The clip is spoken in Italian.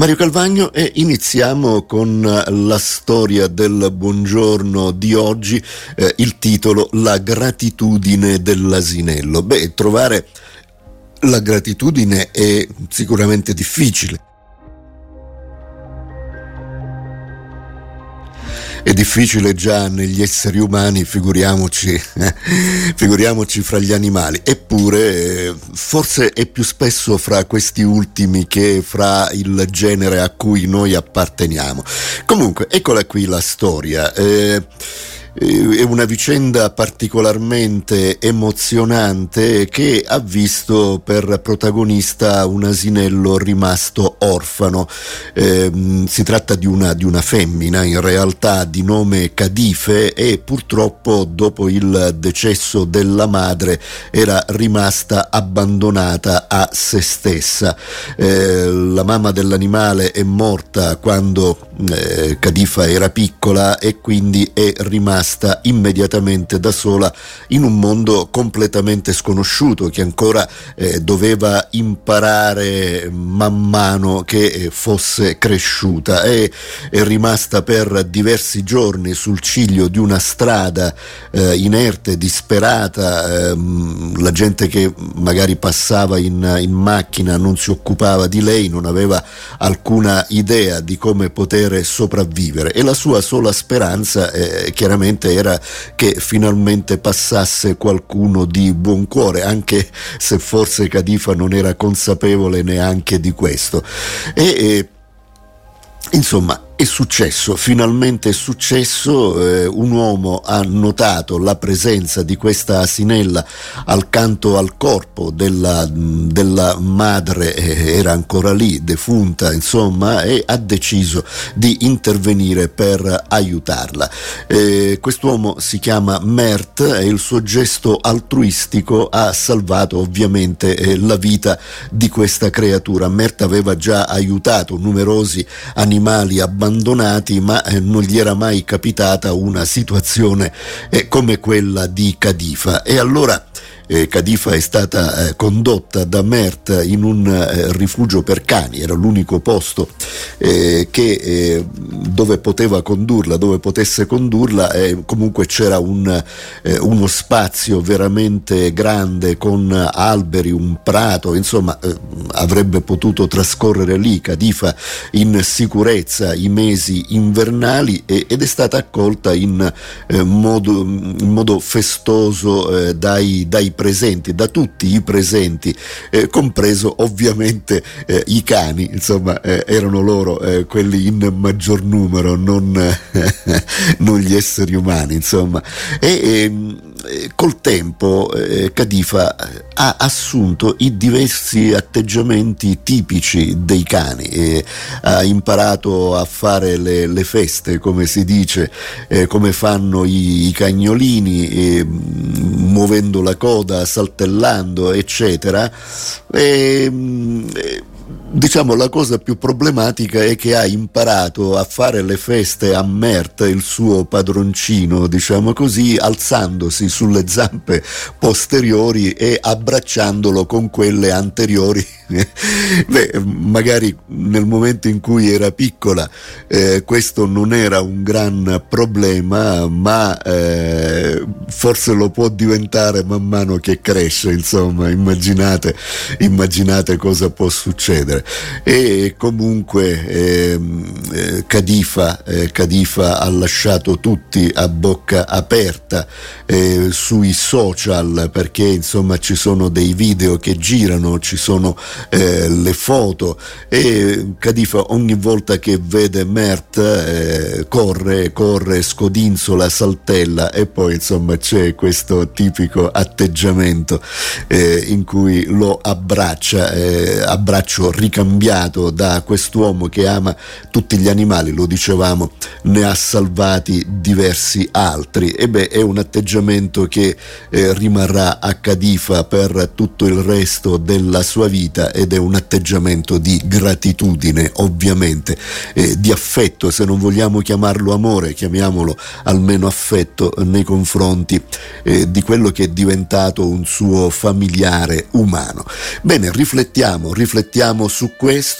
Mario Calvagno e iniziamo con la storia del buongiorno di oggi, eh, il titolo La gratitudine dell'asinello. Beh, trovare la gratitudine è sicuramente difficile è difficile già negli esseri umani, figuriamoci, figuriamoci fra gli animali. Eppure, forse è più spesso fra questi ultimi che fra il genere a cui noi apparteniamo. Comunque, eccola qui la storia. Eh, è una vicenda particolarmente emozionante che ha visto per protagonista un asinello rimasto orfano. Eh, si tratta di una, di una, femmina, in realtà di nome Cadife, e purtroppo dopo il decesso della madre era rimasta abbandonata a se stessa. Eh, la mamma dell'animale è morta quando eh, Cadifa era piccola e quindi è rimasta immediatamente da sola in un mondo completamente sconosciuto che ancora eh, doveva imparare man mano che eh, fosse cresciuta. E è rimasta per diversi giorni sul ciglio di una strada eh, inerte, disperata, ehm, la gente che magari passava in, in macchina non si occupava di lei, non aveva alcuna idea di come poter sopravvivere. E la sua sola speranza eh, chiaramente era che finalmente passasse qualcuno di buon cuore, anche se forse Cadifa non era consapevole neanche di questo. E, e insomma, è successo, finalmente è successo, eh, un uomo ha notato la presenza di questa asinella accanto al corpo della, della madre, eh, era ancora lì, defunta, insomma, e ha deciso di intervenire per aiutarla. Eh, quest'uomo si chiama Mert e il suo gesto altruistico ha salvato ovviamente eh, la vita di questa creatura. Mert aveva già aiutato numerosi animali abbandonati abbandonati, ma eh, non gli era mai capitata una situazione eh, come quella di Cadifa. E allora eh, Cadifa è stata eh, condotta da Mert in un eh, rifugio per cani, era l'unico posto eh, che, eh, dove poteva condurla, dove potesse condurla, e comunque c'era un, eh, uno spazio veramente grande con alberi, un prato, insomma avrebbe potuto trascorrere lì Cadifa in sicurezza i mesi invernali ed è stata accolta in, modo, in modo, festoso dai, dai presenti, da tutti i presenti, eh, compreso ovviamente eh, i cani, insomma eh, erano loro eh, quelli in maggior numero, non, non, gli esseri umani, insomma. E, ehm, col tempo eh, Cadifa ha assunto i diversi atteggiamenti tipici dei cani, eh, ha imparato a fare le, le, feste, come si dice, eh, come fanno i, i cagnolini, eh, muovendo la coda, saltellando, eccetera. E, eh, Diciamo la cosa più problematica è che ha imparato a fare le feste a Mert, il suo padroncino, diciamo così, alzandosi sulle zampe posteriori e abbracciandolo con quelle anteriori. Beh, magari nel momento in cui era piccola eh, questo non era un gran problema, ma eh, forse lo può diventare man mano che cresce, insomma, immaginate, immaginate cosa può succedere e comunque ehm, eh, Cadifa, eh, Cadifa, ha lasciato tutti a bocca aperta eh, sui social perché insomma ci sono dei video che girano, ci sono eh, le foto. E Cadifa ogni volta che vede Mert eh, corre, corre, scodinzola, saltella e poi insomma c'è questo tipico atteggiamento eh, in cui lo abbraccia, abbraccio ricordato ricambiato da quest'uomo che ama tutti gli animali, lo dicevamo, ne ha salvati diversi altri. E beh, è un atteggiamento che eh, rimarrà a Cadifa per tutto il resto della sua vita ed è un atteggiamento di gratitudine, ovviamente, eh, di affetto, se non vogliamo chiamarlo amore, chiamiamolo almeno affetto nei confronti eh, di quello che è diventato un suo familiare umano. Bene, riflettiamo, riflettiamo su su questo